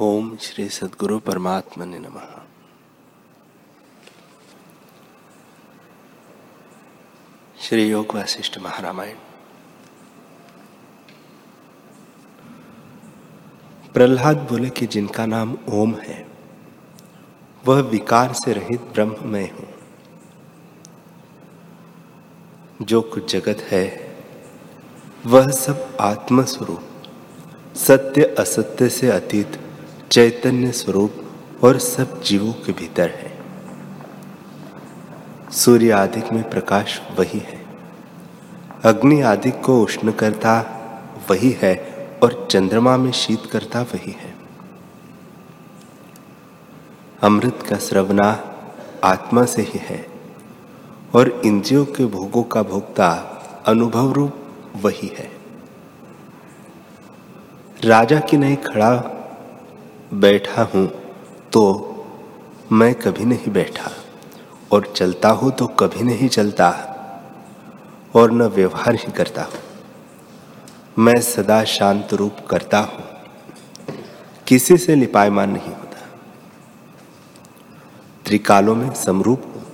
ओम श्री सदगुरु परमात्मा ने नमः। श्री योग वशिष्ठ महारामायण। प्रहलाद बोले कि जिनका नाम ओम है, वह विकार से रहित ब्रह्म में हूँ। जो कुछ जगत है, वह सब आत्मस्वरूप, सत्य असत्य से अतीत चैतन्य स्वरूप और सब जीवों के भीतर है। सूर्य आदिक में प्रकाश वही है। अग्नि आदिक को उष्ण करता वही है और चंद्रमा में शीत करता वही है। अमृत का श्रवना आत्मा से ही है और इंद्रियों के भोगों का भोगता अनुभव रूप वही है। राजा की नहीं खड़ा बैठा हूँ तो मैं कभी नहीं बैठा, और चलता हूँ तो कभी नहीं चलता, और न व्यवहार ही करता हूँ। मैं सदा शांत रूप करता हूँ, किसी से लिपायमान नहीं होता। त्रिकालों में समरूप हूँ,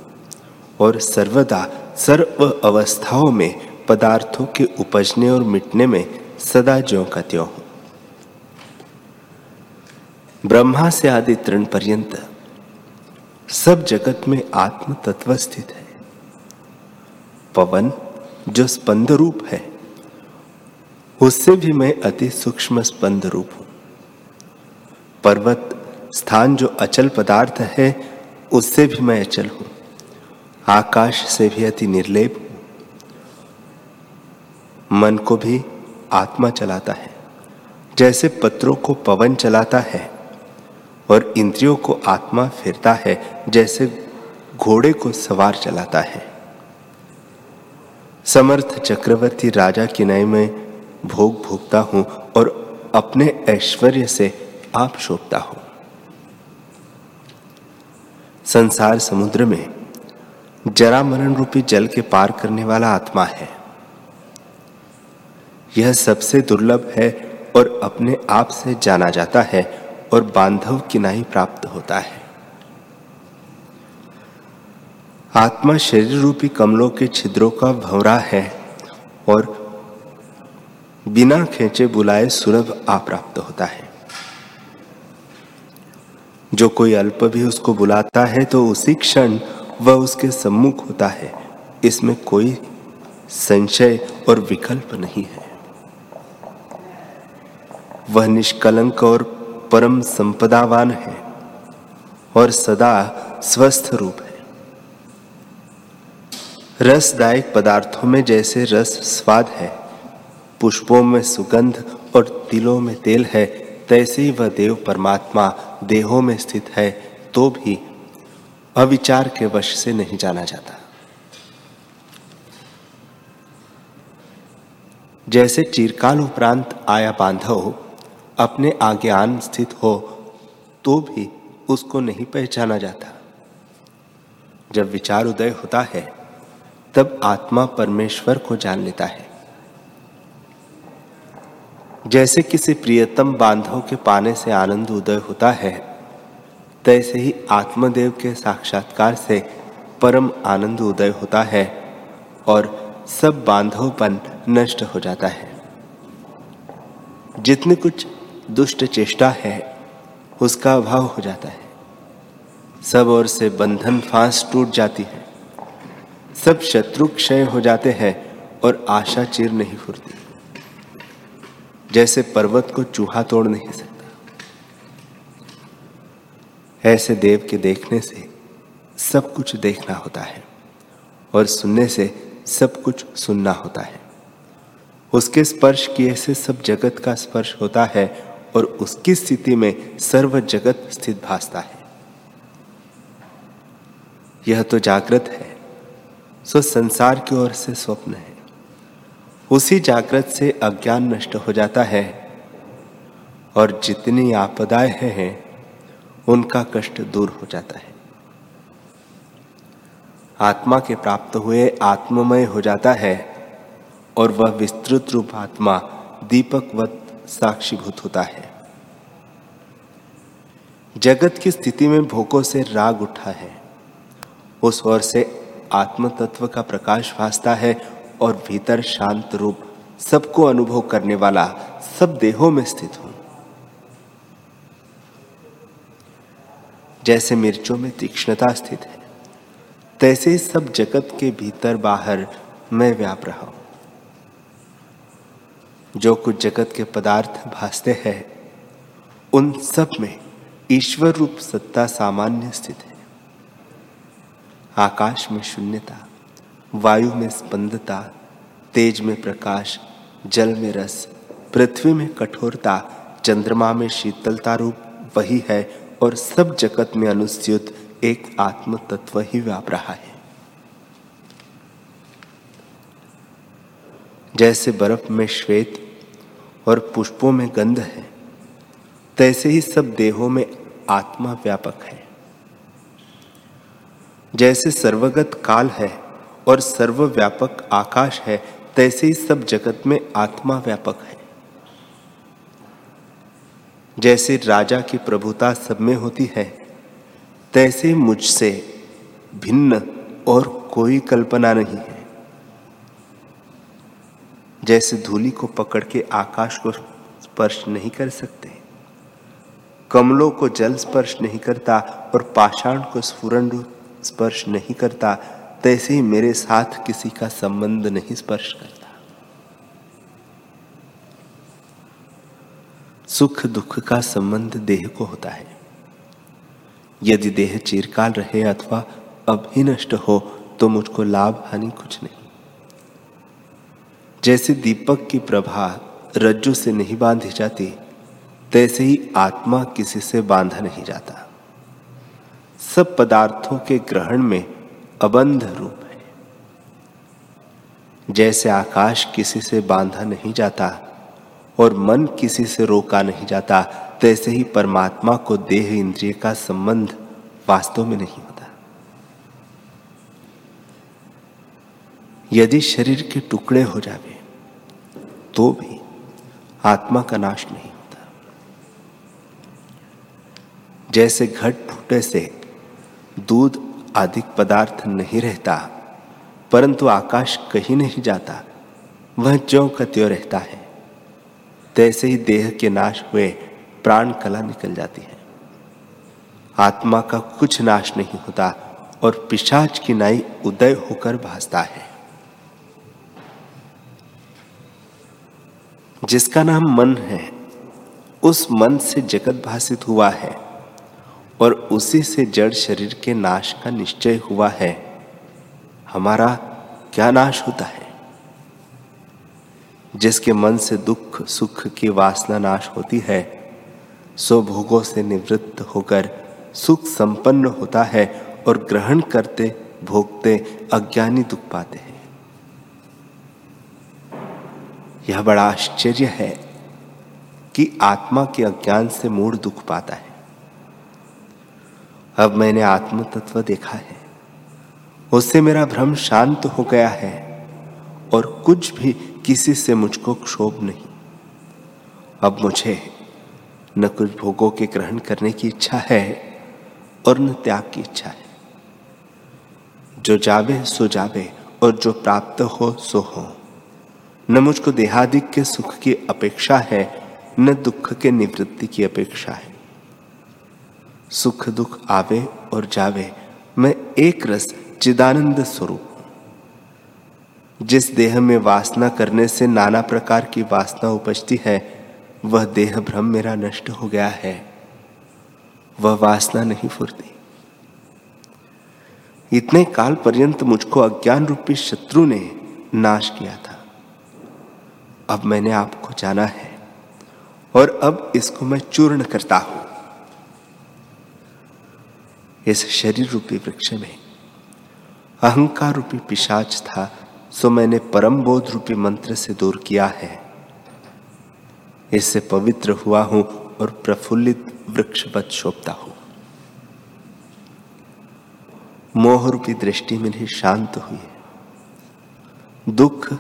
और सर्वदा, सर्व अवस्थाओं में पदार्थों के उपजने और मिटने में सदा ज्यो का त्यों हूँ। ब्रह्मा से आदि तृण पर्यंत सब जगत में आत्म तत्व स्थित है। पवन, जो स्पंद रूप है, उससे भी मैं अति सूक्ष्म स्पंद रूप हूँ। पर्वत, स्थान जो अचल पदार्थ है, उससे भी मैं अचल हूँ। आकाश से भी अति निर्लेप हूँ। मन को भी आत्मा चलाता है। जैसे पत्रों को पवन चलाता है और इंद्रियों को आत्मा फिरता है, जैसे घोड़े को सवार चलाता है। समर्थ चक्रवर्ती राजा की नय में भोग भोगता हूँ और अपने ऐश्वर्य से आप शोभता हूँ। संसार समुद्र में जरा मरण रूपी जल के पार करने वाला आत्मा है। यह सबसे दुर्लभ है और अपने आप से जाना जाता है और बांधव किनाई प्राप्त होता है। आत्मा शरीर रूपी कमलों के छिद्रों का भवरा है और बिना खेचे बुलाए सुलभ प्राप्त होता है। जो कोई अल्प भी उसको बुलाता है तो उसी क्षण वह उसके सम्मुख होता है। इसमें कोई संशय और विकल्प नहीं है। वह निष्कलंक और परम संपदावान है और सदा स्वस्थ रूप है। रसदायक पदार्थों में जैसे रस स्वाद है, पुष्पों में सुगंध और तिलों में तेल है, तैसे ही वह देव परमात्मा देहों में स्थित है तो भी अविचार के वश से नहीं जाना जाता। जैसे चिरकाल उपरांत आया बांधव अपने आज्ञान स्थित हो तो भी उसको नहीं पहचाना जाता। जब विचार उदय होता है, तब आत्मा परमेश्वर को जान लेता है। जैसे किसी प्रियतम बांधव के पाने से आनंद उदय होता है, तैसे ही आत्मदेव के साक्षात्कार से परम आनंद उदय होता है और सब बांधवपन नष्ट हो जाता है। जितने कुछ दुष्ट चेष्टा है, उसका अभाव हो जाता है। सब ओर से बंधन फांस टूट जाती है। सब शत्रु क्षय हो जाते हैं और आशा चिर नहीं फुरती जैसे पर्वत को चूहा तोड़ नहीं सकता। ऐसे देव के देखने से सब कुछ देखना होता है और सुनने से सब कुछ सुनना होता है। उसके स्पर्श किए से सब जगत का स्पर्श होता है और उसकी स्थिति में सर्व जगत स्थित भासता है। यह तो जागृत है, सो संसार की ओर से स्वप्न है। उसी जागृत से अज्ञान नष्ट हो जाता है, और जितनी आपदाएँ हैं, उनका कष्ट दूर हो जाता है। आत्मा के प्राप्त हुए आत्ममय हो जाता है, और वह विस्तृत रूप आत्मा दीपकवत साक्षीभूत होता है। जगत की स्थिति में भोगों से राग उठा है। उस ओर से आत्म तत्व का प्रकाश भासता है और भीतर शांत रूप सबको अनुभव करने वाला सब देहों में स्थित हूँ। जैसे मिर्चों में तीक्ष्णता स्थित है, तैसे सब जगत के भीतर बाहर मैं व्याप रहा हूँ। जो कुछ जगत के पदार्थ भासते हैं, उन सब में ईश्वर रूप सत्ता सामान्य स्थित है। आकाश में शून्यता, वायु में स्पंदता, तेज में प्रकाश, जल में रस, पृथ्वी में कठोरता, चंद्रमा में शीतलता रूप वही है और सब जगत में अनुस्युत एक आत्म तत्व ही व्याप रहा है। जैसे बर्फ़ में श्वेत और पुष्पों में गंध है। तैसे ही सब देहों में आत्मा व्यापक है। जैसे सर्वगत काल है और सर्वव्यापक आकाश है, तैसे ही सब जगत में आत्मा व्यापक है। जैसे राजा की प्रभुता सब में होती है, तैसे मुझसे भिन्न और कोई कल्पना नहीं है। जैसे धूली को पकड़ के आकाश को स्पर्श नहीं कर सकते। कमलों को जल स्पर्श नहीं करता और पाषाण को स्फुरन स्पर्श नहीं करता, तैसे ही मेरे साथ किसी का संबंध नहीं स्पर्श करता। सुख दुख का संबंध देह को होता है। यदि देह चिरकाल रहे अथवा अब ही नष्ट हो तो मुझको लाभ हानि कुछ नहीं। जैसे दीपक की प्रभा रज्जु से नहीं बांधी जाती, तैसे ही आत्मा किसी से बांधा नहीं जाता। सब पदार्थों के ग्रहण में अबंध रूप है। जैसे आकाश किसी से बांधा नहीं जाता और मन किसी से रोका नहीं जाता, तैसे ही परमात्मा को देह इंद्रिय का संबंध वास्तव में नहीं होता। यदि शरीर के टुकड़े हो जावे तो भी आत्मा का नाश नहीं होता। जैसे घट फूटे से दूध अधिक पदार्थ नहीं रहता, परंतु आकाश कहीं नहीं जाता, वह ज्यो का त्यों रहता है। तैसे ही देह के नाश हुए प्राण कला निकल जाती है। आत्मा का कुछ नाश नहीं होता और पिशाच की नाई उदय होकर भासता है। जिसका नाम मन है, उस मन से जगत भाषित हुआ है और उसी से जड़ शरीर के नाश का निश्चय हुआ है। हमारा क्या नाश होता है? जिसके मन से दुख, सुख की वासना नाश होती है, सो भोगों से निवृत्त होकर सुख संपन्न होता है और ग्रहण करते, भोगते, अज्ञानी दुख पाते हैं। यह बड़ा आश्चर्य है कि आत्मा के अज्ञान से मूड दुख पाता है। अब मैंने आत्म तत्व देखा है। उससे मेरा भ्रम शांत हो गया है और कुछ भी किसी से मुझको क्षोभ नहीं। अब मुझे न कुछ भोगों के ग्रहण करने की इच्छा है और न त्याग की इच्छा है। जो जावे, सो जावे और जो प्राप्त हो, सो हो। न मुझको देहादिक के सुख की अपेक्षा है, न दुख के निवृत्ति की अपेक्षा है। सुख दुख आवे और जावे, मैं एक रस चिदानंद स्वरूप जिस देह में वासना करने से नाना प्रकार की वासना उपजती है, वह देह भ्रम मेरा नष्ट हो गया है। वह वासना नहीं फुरती। इतने काल पर्यंत मुझको अज्ञान रूपी शत्रु ने नाश किया था। अब मैंने आपको जाना है और अब इसको मैं चूर्ण करता हूँ। इस शरीर रूपी वृक्ष में अहंकार रूपी पिशाच था, सो मैंने परम बोध रूपी मंत्र से दूर किया है। इससे पवित्र हुआ हूँ और प्रफुल्लित वृक्षवत शोभता हूँ। मोह रूपी दृष्टि मेरी शांत हुई। दुख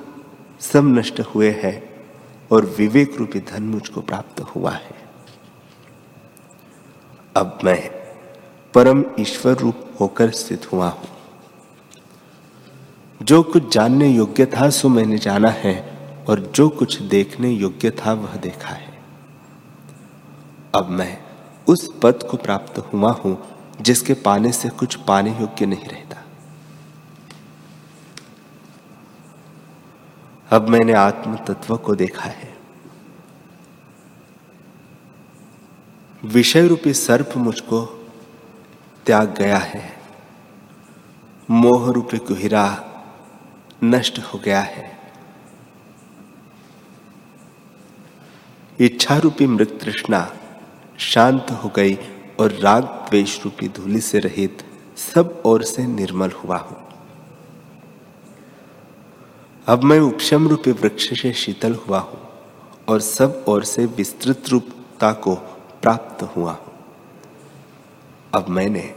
सब नष्ट हुए हैं और विवेक रूपी धन मुझको प्राप्त हुआ है। अब मैं परम ईश्वर रूप होकर स्थित हुआ हूँ। जो कुछ जानने योग्य था, सो मैंने जाना है और जो कुछ देखने योग्य था, वह देखा है। अब मैं उस पद को प्राप्त हुआ हूँ, जिसके पाने से कुछ पाने योग्य नहीं रहता। अब मैंने आत्म तत्व को देखा है। विषय रूपी सर्प मुझको त्याग गया है। मोह रूपी कुहिरा नष्ट हो गया है। इच्छा रूपी मृत तृष्णा शांत हो गई और राग द्वेष रूपी धूलि से रहित सब ओर से निर्मल हुआ हूँ। अब मैं उपशम रूपी वृक्ष से शीतल हुआ हूँ और सब ओर से विस्तृत रूपता को प्राप्त हुआ हूँ। अब मैंने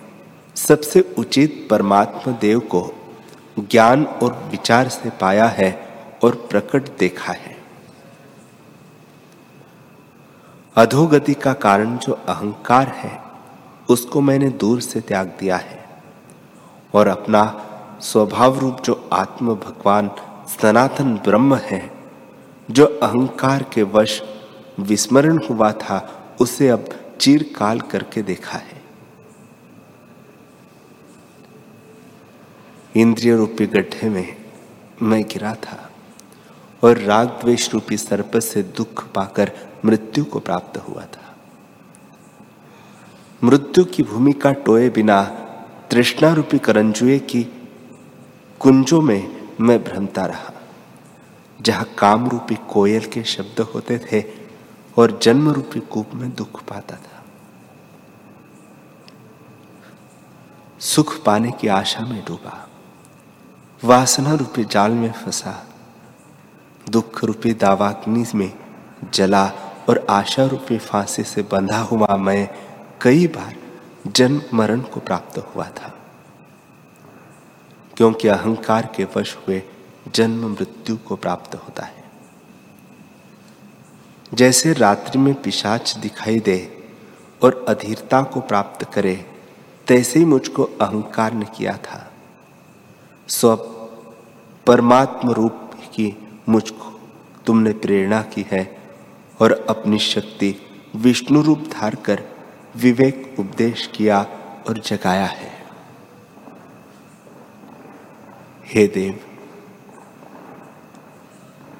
सबसे उचित परमात्मा देव को ज्ञान और विचार से पाया है और प्रकट देखा है। अधोगति का कारण जो अहंकार है, उसको मैंने दूर से त्याग दिया है और अपना स्वभाव रूप जो आत्म भगवान सनातन ब्रह्म है, जो अहंकार के वश विस्मरण हुआ था, उसे अब चीरकाल करके देखा है। इंद्रिय रूपी गड्ढे में मैं गिरा था और राग द्वेष रूपी सर्प से दुख पाकर मृत्यु को प्राप्त हुआ था। मृत्यु की भूमिका टोए बिना तृष्णा रूपी करंजुए की कुंजों में मैं भ्रमता रहा। जहाँ काम रूपी कोयल के शब्द होते थे और जन्म रूपी कूप में दुख पाता था। सुख पाने की आशा में डूबा। वासना रूपी जाल में फंसा। दुख रूपी दावाग्नि में जला और आशा रूपी फांसी से बंधा हुआ मैं कई बार जन्म मरण को प्राप्त हुआ था। क्योंकि अहंकार के वश हुए जन्म मृत्यु को प्राप्त होता है। जैसे रात्रि में पिशाच दिखाई दे और अधीरता को प्राप्त करे, तैसे ही मुझको अहंकार ने किया था। स्व परमात्म रूप की मुझको तुमने प्रेरणा की है और अपनी शक्ति विष्णु रूप धार कर विवेक उपदेश किया और जगाया है। हे देव,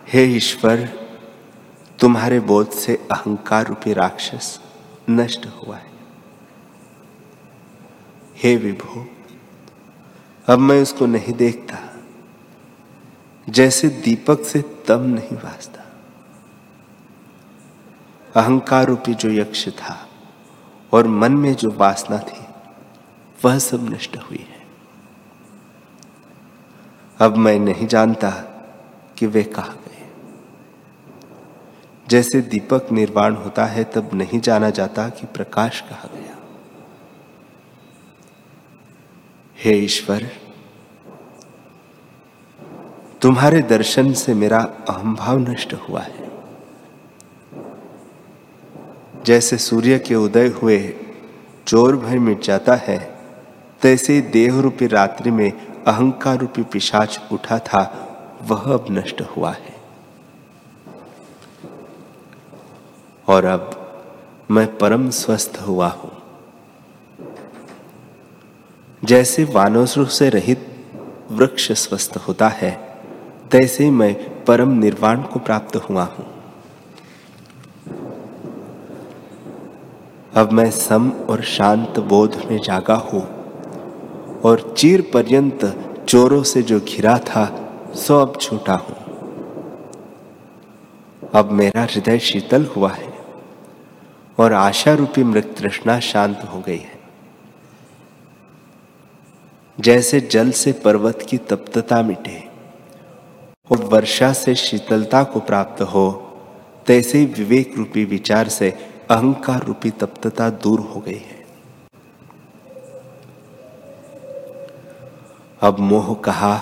हे ईश्वर, तुम्हारे बोध से अहंकार रूपी राक्षस नष्ट हुआ है। हे विभो, अब मैं उसको नहीं देखता, जैसे दीपक से तम नहीं वास्ता अहंकार रूपी जो यक्ष था और मन में जो वासना थी, वह सब नष्ट हुई है। अब मैं नहीं जानता कि वे कहा गए। जैसे दीपक निर्वाण होता है, तब नहीं जाना जाता कि प्रकाश कहा गया। हे ईश्वर, तुम्हारे दर्शन से मेरा अहंभाव नष्ट हुआ है। जैसे सूर्य के उदय हुए चोर भय मिट जाता है, तैसे देह रूपी रात्रि में अहंकार रूपी पिशाच उठा था, वह अब नष्ट हुआ है। और अब मैं परम स्वस्थ हुआ हूँ। जैसे वानोसु से रहित वृक्ष स्वस्थ होता है, तैसे मैं परम निर्वाण को प्राप्त हुआ हूँ। अब मैं सम और शांत बोध में जागा हूँ। और चीर पर्यंत चोरों से जो घिरा था, सो अब छूटा हूँ। अब मेरा हृदय शीतल हुआ है और आशा रूपी मृत तृष्णा शांत हो गई है। जैसे जल से पर्वत की तप्तता मिटे, और वर्षा से शीतलता को प्राप्त हो, तैसे विवेक रूपी विचार से अहंकार रूपी तप्तता दूर हो गई है। अब मोह कहा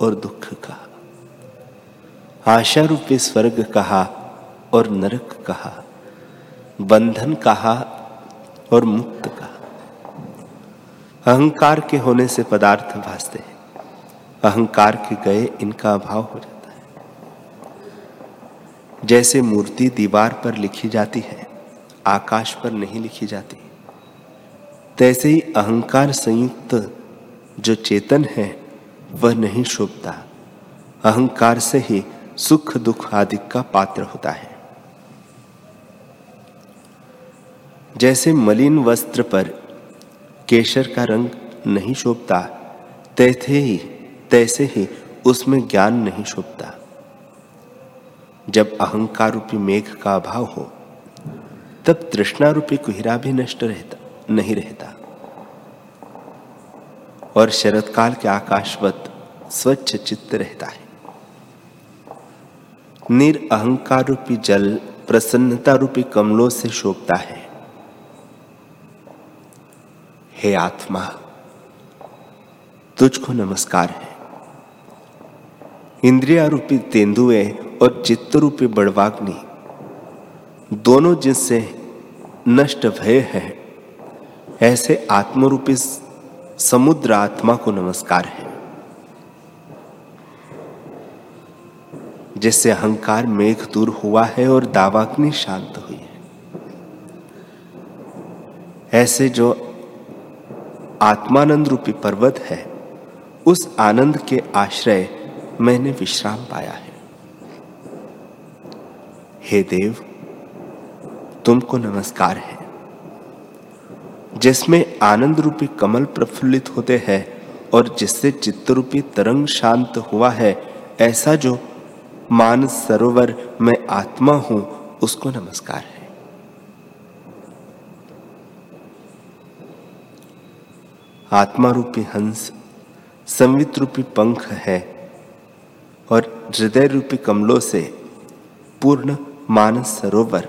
और दुख कहा। आशा रूपी स्वर्ग कहा और नरक कहा। बंधन कहा और मुक्त कहा। अहंकार के होने से पदार्थ भासते हैं। अहंकार के गए इनका अभाव हो जाता है। जैसे मूर्ति दीवार पर लिखी जाती है, आकाश पर नहीं लिखी जाती। तैसे ही अहंकार संयुक्त जो चेतन है, वह नहीं शोभता। अहंकार से ही सुख दुख आदि का पात्र होता है। जैसे मलिन वस्त्र पर केशर का रंग नहीं शोभता तैसे ही तैसे ही उसमें ज्ञान नहीं शोभता। जब अहंकार रूपी मेघ का अभाव हो, तब तृष्णा रूपी कुहिरा भी नष्ट रहता, नहीं रहता। और शरद काल के आकाशवत स्वच्छ चित्त रहता है। निरअहकार रूपी जल प्रसन्नता रूपी कमलों से शोभता है। हे आत्मा, तुझको नमस्कार है। इंद्रिया रूपी तेंदुए और चित्त रूपी बड़वाग्नि, दोनों जिनसे नष्ट भय है, ऐसे आत्मरूपी समुद्र आत्मा को नमस्कार है, जिससे अहंकार मेघ दूर हुआ है और दावाग्नि शांत हुई है। ऐसे जो आत्मानंद रूपी पर्वत है, उस आनंद के आश्रय मैंने विश्राम पाया है। हे देव, तुमको नमस्कार है। जिसमें आनंद रूपी कमल प्रफुल्लित होते हैं और जिससे चित्त रूपी तरंग शांत हुआ है, ऐसा जो मान सरोवर में आत्मा हूँ, उसको नमस्कार है। आत्मा रूपी हंस संवित रूपी पंख है और हृदय रूपी कमलों से पूर्ण मानस सरोवर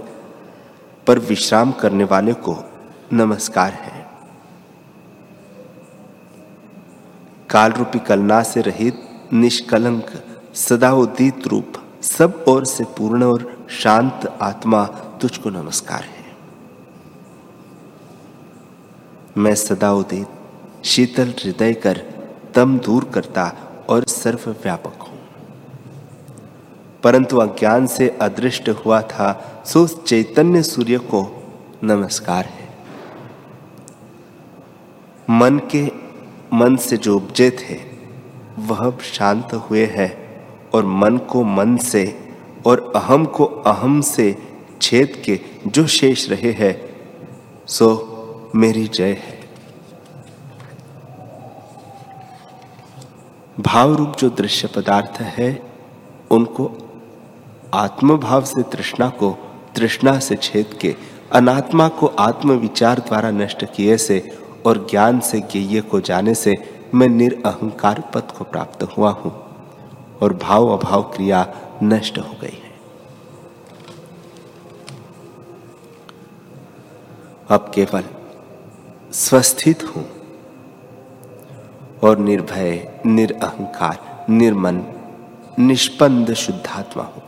पर विश्राम करने वाले को नमस्कार है। काल रूपी कलना से रहित, निष्कलंक, सदा उदित रूप, सब ओर से पूर्ण और शांत आत्मा तुझको नमस्कार है। मैं सदा उदित, शीतल हृदय कर, तम दूर करता और सर्वव्यापक हूँ। परंतु अज्ञान से अदृष्ट हुआ था, सो चैतन्य सूर्य को नमस्कार है। मन के मन से जो उपजे थे, वह शांत हुए हैं और मन को मन से और अहम को अहम से छेद के जो शेष रहे हैं, सो मेरी जय है। भाव रूप जो दृश्य पदार्थ है, उनको आत्मभाव से तृष्णा को, तृष्णा से छेद के, अनात्मा को आत्म विचार द्वारा नष्ट किए से और ज्ञान से ज्ञेय को जाने से मैं निरअहकार पद को प्राप्त हुआ हूँ और भाव अभाव क्रिया नष्ट हो गई है। अब केवल स्वस्थित हूँ और निर्भय, निरअहकार, निर्मन, निष्पन्द शुद्धात्मा हूँ।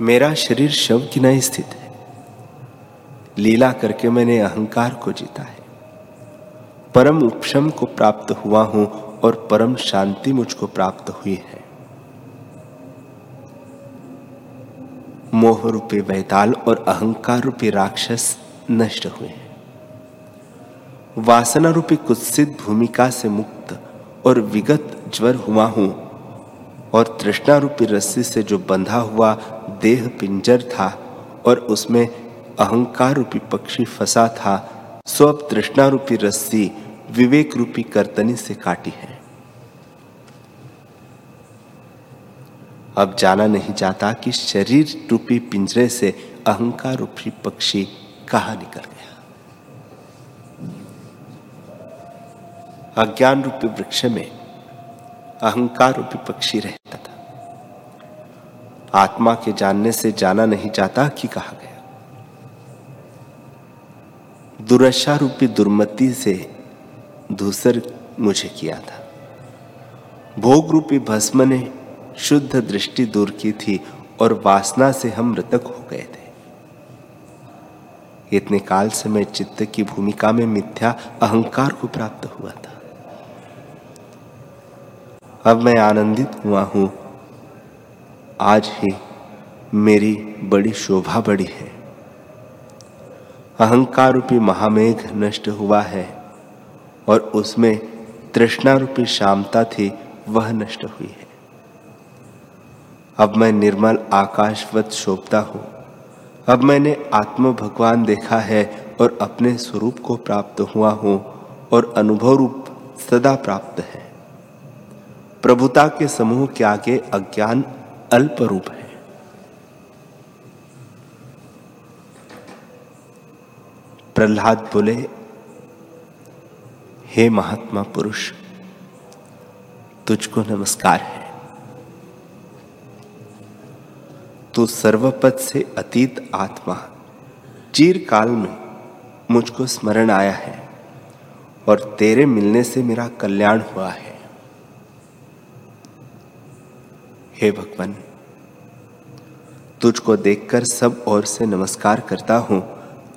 मेरा शरीर शव की नहीं स्थित है। लीला करके मैंने अहंकार को जीता है। परम उपशम को प्राप्त हुआ हूँ और परम शांति मुझको प्राप्त हुई है। मोह रूपी वैताल और अहंकार रूपी राक्षस नष्ट हुए हैं। वासना रूपी कुत्सित भूमिका से मुक्त और विगत ज्वर हुआ हूँ और तृष्णा रूपी रस्सी से जो बंधा हुआ देह पिंजर था और उसमें अहंकार रूपी पक्षी फंसा था सो अब तृष्णा रूपी रस्सी विवेक रूपी कर्तनी से काटी है। अब जाना नहीं जाता कि शरीर रूपी पिंजरे से अहंकार रूपी पक्षी कहा निकल गया। अज्ञान रूपी वृक्ष में अहंकार रूपी पक्षी रहता था। आत्मा के जानने से जाना नहीं जाता कि कहा गया। दुरशा रूपी दुर्मति से दूसर मुझे किया था। भोग रूपी भस्म ने शुद्ध दृष्टि दूर की थी और वासना से हम मृतक हो गए थे। इतने काल से मैं चित्त की भूमिका में मिथ्या अहंकार को प्राप्त हुआ था। अब मैं आनंदित हुआ हूँ। आज ही मेरी बड़ी शोभा बड़ी है। अहंकार रूपी महामेघ नष्ट हुआ है और उसमें तृष्णा रूपी शामता थी, वह नष्ट हुई है। अब मैं निर्मल आकाशवत शोभता हूँ। अब मैंने आत्म भगवान देखा है और अपने स्वरूप को प्राप्त हुआ हूँ और अनुभव रूप सदा प्राप्त है। प्रभुता के समूह के आगे अज्ञान अल्प रूप है। प्रहलाद बोले, हे महात्मा पुरुष, तुझको नमस्कार है। तू सर्वपद से अतीत आत्मा चीर काल में मुझको स्मरण आया है और तेरे मिलने से मेरा कल्याण हुआ है। हे भगवान, तुझको देखकर सब ओर से नमस्कार करता हूँ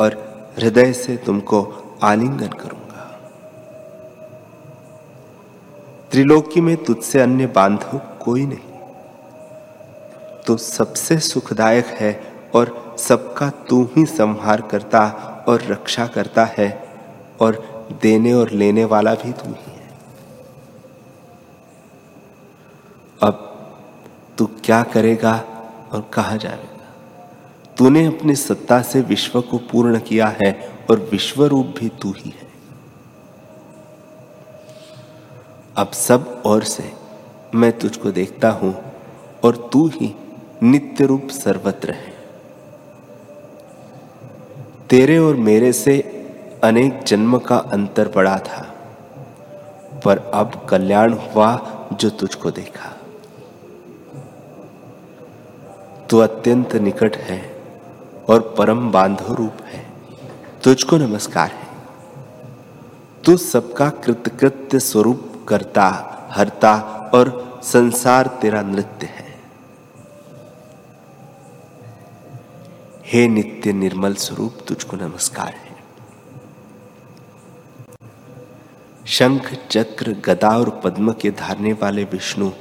और हृदय से तुमको आलिंगन करूँगा। त्रिलोकी में तुझसे अन्य बांधव कोई नहीं। तो सबसे सुखदायक है और सबका तू ही संहार करता और रक्षा करता है और देने और लेने वाला भी तू ही है। अब तू क्या करेगा और कहा जाएगा? तूने अपनी सत्ता से विश्व को पूर्ण किया है और विश्व रूप भी तू ही है। अब सब और से मैं तुझको देखता हूँ और तू ही नित्य रूप सर्वत्र है। तेरे और मेरे से अनेक जन्म का अंतर पड़ा था, पर अब कल्याण हुआ जो तुझको देखा। तू अत्यंत निकट है। और परम बांधव रूप है। तुझको नमस्कार है। तू सबका कृतकृत्य स्वरूप करता, हरता और संसार तेरा नृत्य है। हे नित्य निर्मल स्वरूप, तुझको नमस्कार है। शंख, चक्र, गदा और पद्म के धारने वाले विष्णु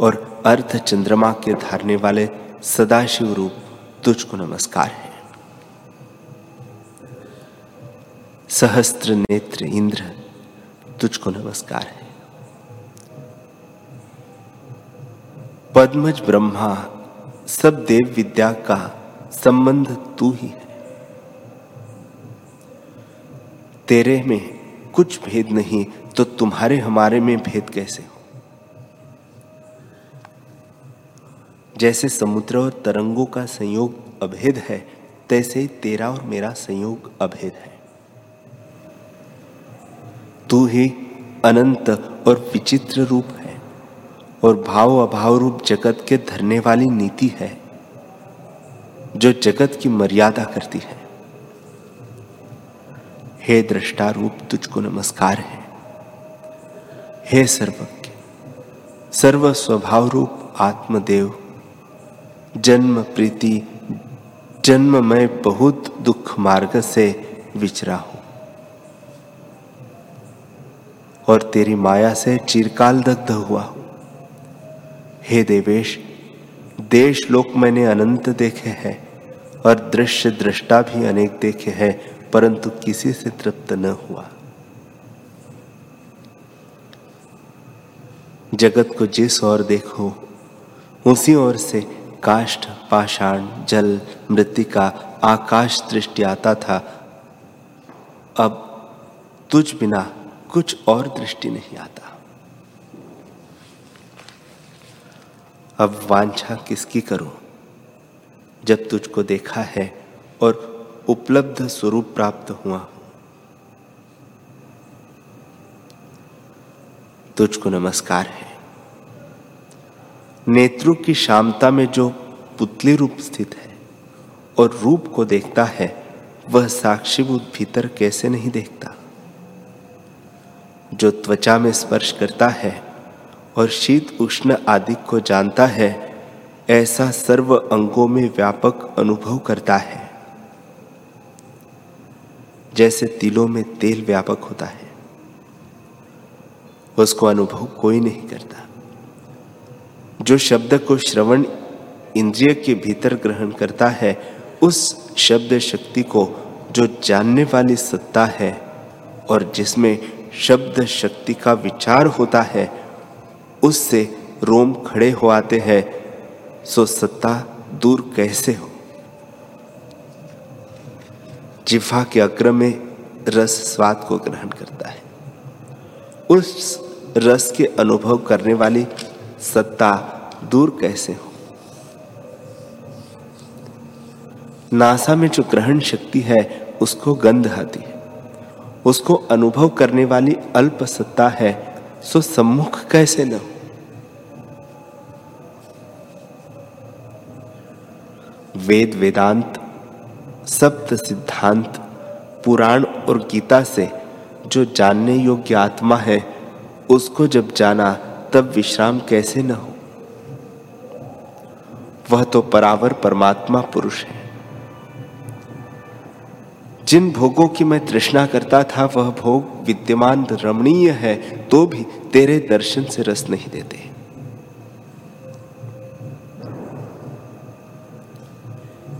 और अर्थ चंद्रमा के धारने वाले सदाशिव रूप तुझको नमस्कार है। सहस्त्र नेत्र इंद्र, तुझको नमस्कार है। पद्मज ब्रह्मा, सब देव विद्या का संबंध तू ही है। तेरे में कुछ भेद नहीं तो तुम्हारे हमारे में भेद कैसे हो? जैसे समुद्र और तरंगों का संयोग अभेद है, तैसे तेरा और मेरा संयोग अभेद है। तू ही अनंत और विचित्र रूप है और भाव अभाव रूप जगत के धरने वाली नीति है, जो जगत की मर्यादा करती है। हे दृष्टा रूप, तुझको नमस्कार है। हे सर्वज्ञ सर्व स्वभाव रूप आत्मदेव जन्म प्रीति, जन्म में बहुत दुख मार्ग से विचरा हूँ। और तेरी माया से चिरकाल दग्ध हुआ हूँ। हे देवेश देश लोक मैंने अनंत देखे हैं और दृश्य दृष्टा भी अनेक देखे हैं, परंतु किसी से तृप्त न हुआ। जगत को जिस ओर देखो, उसी ओर से काष्ठ, पाषाण, जल मृतिका आकाश दृष्टि आता था। अब तुझ बिना कुछ और दृष्टि नहीं आता। अब वांछा किसकी करूँ? जब तुझको देखा है और उपलब्ध स्वरूप प्राप्त हुआ तुझको नमस्कार है। नेत्रों की शामता में जो पुतली रूप स्थित है और रूप को देखता है, वह साक्षीभूत भीतर कैसे नहीं देखता? जो त्वचा में स्पर्श करता है और शीत उष्ण आदि को जानता है, ऐसा सर्व अंगों में व्यापक अनुभव करता है। जैसे तिलों में तेल व्यापक होता है, उसको अनुभव कोई नहीं करता। जो शब्द को श्रवण इंद्रिय के भीतर ग्रहण करता है, उस शब्द शक्ति को जो जानने वाली सत्ता है और जिसमें शब्द शक्ति का विचार होता है, उससे रोम खड़े हो आते हैं। सो सत्ता दूर कैसे हो? जिफा के अग्र में रस स्वाद को ग्रहण करता है। उस रस के अनुभव करने वाली सत्ता दूर कैसे हो? नासा में जो ग्रहण शक्ति है, उसको गंध आती है। उसको अनुभव करने वाली अल्प सत्ता है, सो सम्मुख कैसे न हो? वेद वेदांत, सप्त सिद्धांत, पुराण और गीता से जो जानने योग्य आत्मा है, उसको जब जाना तब विश्राम कैसे न हो? वह तो परावर परमात्मा पुरुष है। जिन भोगों की मैं तृष्णा करता था, वह भोग विद्यमान रमणीय है तो भी तेरे दर्शन से रस नहीं देते।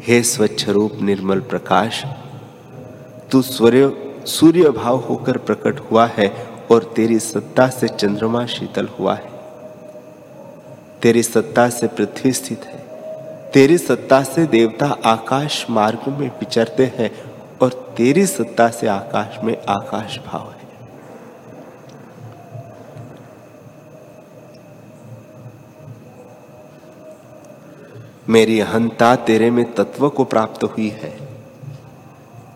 हे स्वच्छ रूप निर्मल प्रकाश, तू सूर्य सूर्य भाव होकर प्रकट हुआ है और तेरी सत्ता से चंद्रमा शीतल हुआ है। तेरी सत्ता से पृथ्वी स्थित है। तेरी सत्ता से देवता आकाश मार्ग में विचरते हैं और तेरी सत्ता से आकाश में आकाश भाव है। मेरी अहंता तेरे में तत्व को प्राप्त हुई है।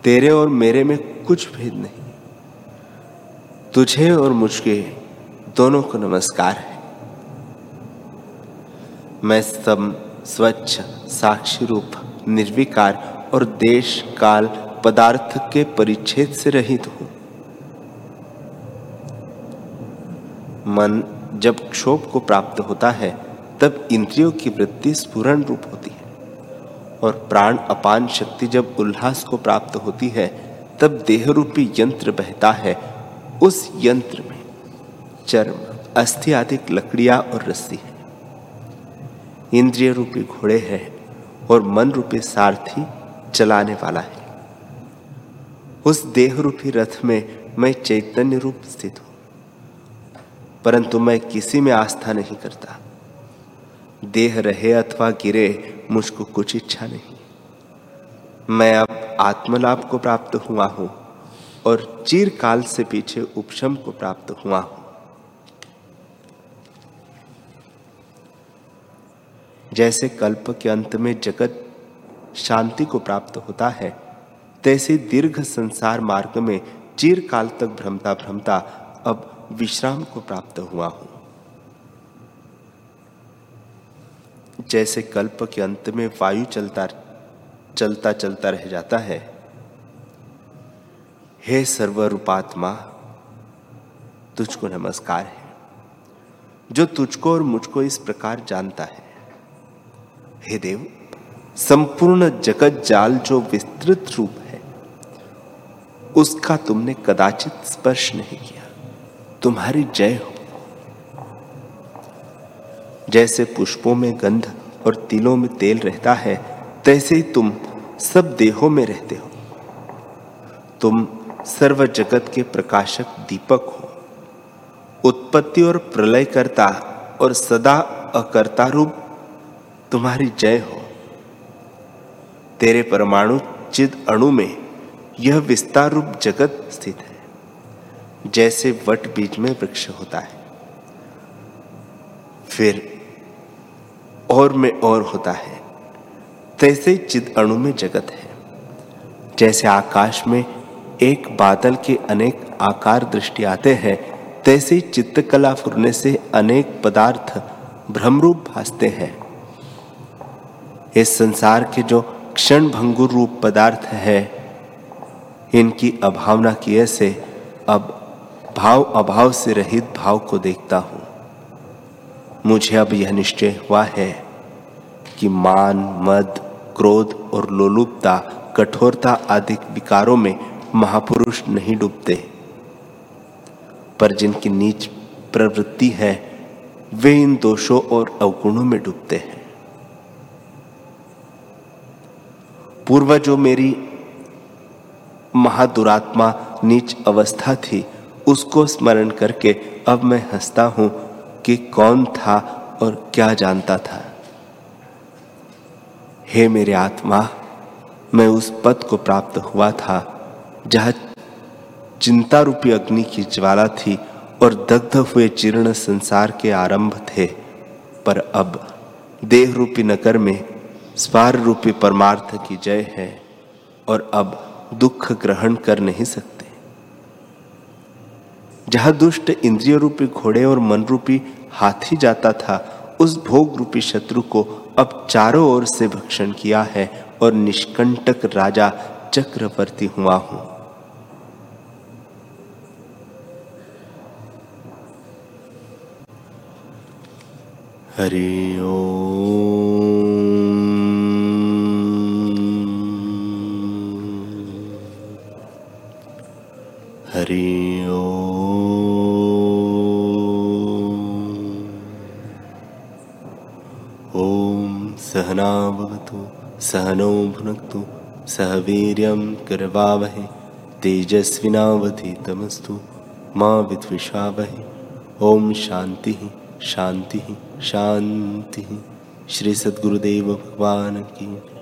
तेरे और मेरे में कुछ भेद नहीं। तुझे और मुझके दोनों को नमस्कार है। मैं सब स्वच्छ, साक्षी रूप, निर्विकार और देश काल पदार्थ के परिच्छेद से रहित हूँ। मन जब क्षोभ को प्राप्त होता है, तब इंद्रियों की वृत्ति स्फुरन रूप होती है और प्राण अपान शक्ति जब उल्लास को प्राप्त होती है, तब देह रूपी यंत्र बहता है उस यंत्र में चर्म, अस्थि आदि लकड़ियाँ और रस्सी है। इंद्रिय रूपी घोड़े हैं और मन रूपी सारथी चलाने वाला है। उस देह रूपी रथ में मैं चैतन्य रूप स्थित हूँ, परंतु मैं किसी में आस्था नहीं करता। देह रहे अथवा गिरे मुझको कुछ इच्छा नहीं। मैं अब आत्मलाभ को प्राप्त हुआ हूँ। और चिरकाल से पीछे उपशम को प्राप्त हुआ। हूँ जैसे कल्प के अंत में जगत शांति को प्राप्त होता है, तैसे दीर्घ संसार मार्ग में चिरकाल तक भ्रमता भ्रमता अब विश्राम को प्राप्त हुआ हूँ। जैसे कल्प के अंत में वायु चलता चलता चलता रह जाता है हे सर्वरूपात्मा, तुझको नमस्कार है। जो तुझको और मुझको इस प्रकार जानता है। हे देव, संपूर्ण जगत जाल जो विस्तृत रूप है, उसका तुमने कदाचित स्पर्श नहीं किया। तुम्हारी जय हो। जैसे पुष्पों में गंध और तिलों में तेल रहता है, तैसे ही तुम सब देहों में रहते हो। तुम सर्व जगत के प्रकाशक दीपक हो। उत्पत्ति और प्रलय करता और सदा अकर्ता रूप तुम्हारी जय हो। तेरे परमाणु चिद अणु में यह विस्तार रूप जगत स्थित है, जैसे वट बीज में वृक्ष होता है। फिर और में और होता है, तैसे चिद अणु में जगत है, जैसे आकाश में एक बादल के अनेक आकार दृष्टि आते हैं, तैसे चित्तकला फुरने से अनेक पदार्थ भ्रमरूप भासते हैं। इस संसार के जो क्षण भंगुर रूप पदार्थ है, इनकी अभावना किए से अब भाव अभाव से रहित भाव को देखता हूँ। मुझे अब यह निश्चय हुआ है कि मान, मद, क्रोध और लोलुपता, कठोरता आदि विकारों में महापुरुष नहीं डूबते। पर जिनकी नीच प्रवृत्ति है, वे इन दोषों और अवगुणों में डूबते हैं। पूर्व जो मेरी महादुरात्मा नीच अवस्था थी, उसको स्मरण करके अब मैं हंसता हूँ कि कौन था और क्या जानता था। हे मेरे आत्मा, मैं उस पद को प्राप्त हुआ था जहाँ चिंता रूपी अग्नि की ज्वाला थी और दग्ध हुए जीर्ण संसार के आरंभ थे। पर अब देह रूपी नगर में स्वार रूपी परमार्थ की जय है और अब दुख ग्रहण कर नहीं सकते। जहाँ दुष्ट इंद्रिय रूपी घोड़े और मन रूपी हाथी जाता था, उस भोग रूपी शत्रु को अब चारों ओर से भक्षण किया है और निष्कंटक राजा चक्रवर्ती हुआ हूँ। हरि ओ हरि ओ ॐ सहना भवतु सहनो भुनक्तु सह वीर्यं गर्वामहे तेजस्विनावधीतमस्तु मा विद्विषावहे। ॐ शान्तिः। शांति शांति ही। श्री सदगुरुदेव भगवान की।